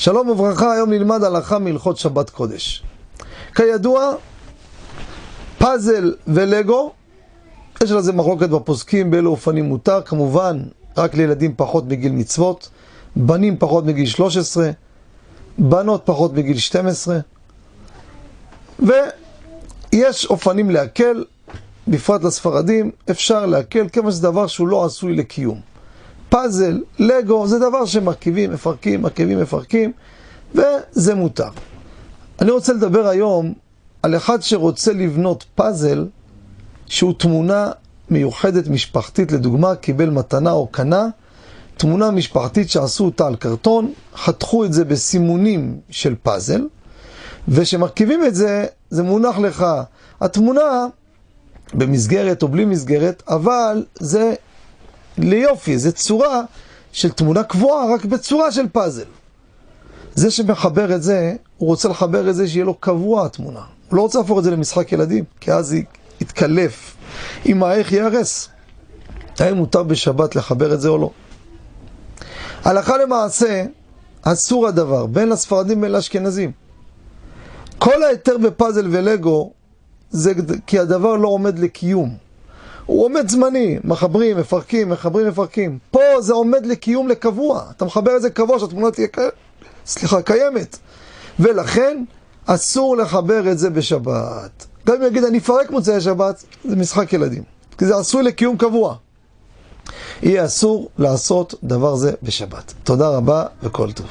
שלום וברכה, היום נלמד הלכה מהלכות שבת קודש. כידוע, פאזל ולגו, יש לזה מחלוקת בפוסקים באילו אופנים מותר, כמובן רק לילדים פחות מגיל מצוות, בנים פחות מגיל 13, בנות פחות מגיל 12, ויש אופנים להקל, בפרט לספרדים, אפשר להקל, כיוון שזה דבר שהוא לא עשוי לקיום. פאזל, לגו, זה דבר שמרכיבים, מפרקים, מרכיבים, מפרקים, וזה מותר. אני רוצה לדבר היום על אחד שרוצה לבנות פאזל שהוא תמונה מיוחדת משפחתית, לדוגמה, קיבל מתנה או קנה, תמונה משפחתית שעשו אותה על קרטון, חתכו את זה בסימונים של פאזל, וכשמרכיבים את זה, זה מונח לך. התמונה במסגרת או בלי מסגרת, אבל זה ליופי, זה צורה של תמונה קבועה, רק בצורה של פאזל. זה שמחבר את זה, הוא רוצה לחבר את זה שיהיה לו קבוע התמונה. הוא לא רוצה להפוך את זה למשחק ילדים, כי אז יתקלף. אם האיך ייהרס. האם מותר בשבת לחבר את זה או לא? הלכה למעשה, אסור הדבר, בין לספרדים בין לאשכנזים. כל ההיתר בפאזל ולגו, זה כי הדבר לא עומד לקיום. הוא עומד זמני, מחברים, מפרקים, מחברים, מפרקים. פה זה עומד לקיום לקבוע. אתה מחבר את זה קבוע, שהתמונה תהיה, סליחה, קיימת. ולכן, אסור לחבר את זה בשבת. גם אם יגיד, אני אפרק מוצאי שבת, זה משחק ילדים. כי זה עשוי לקיום קבוע. יהיה אסור לעשות דבר זה בשבת. תודה רבה וכל טוב.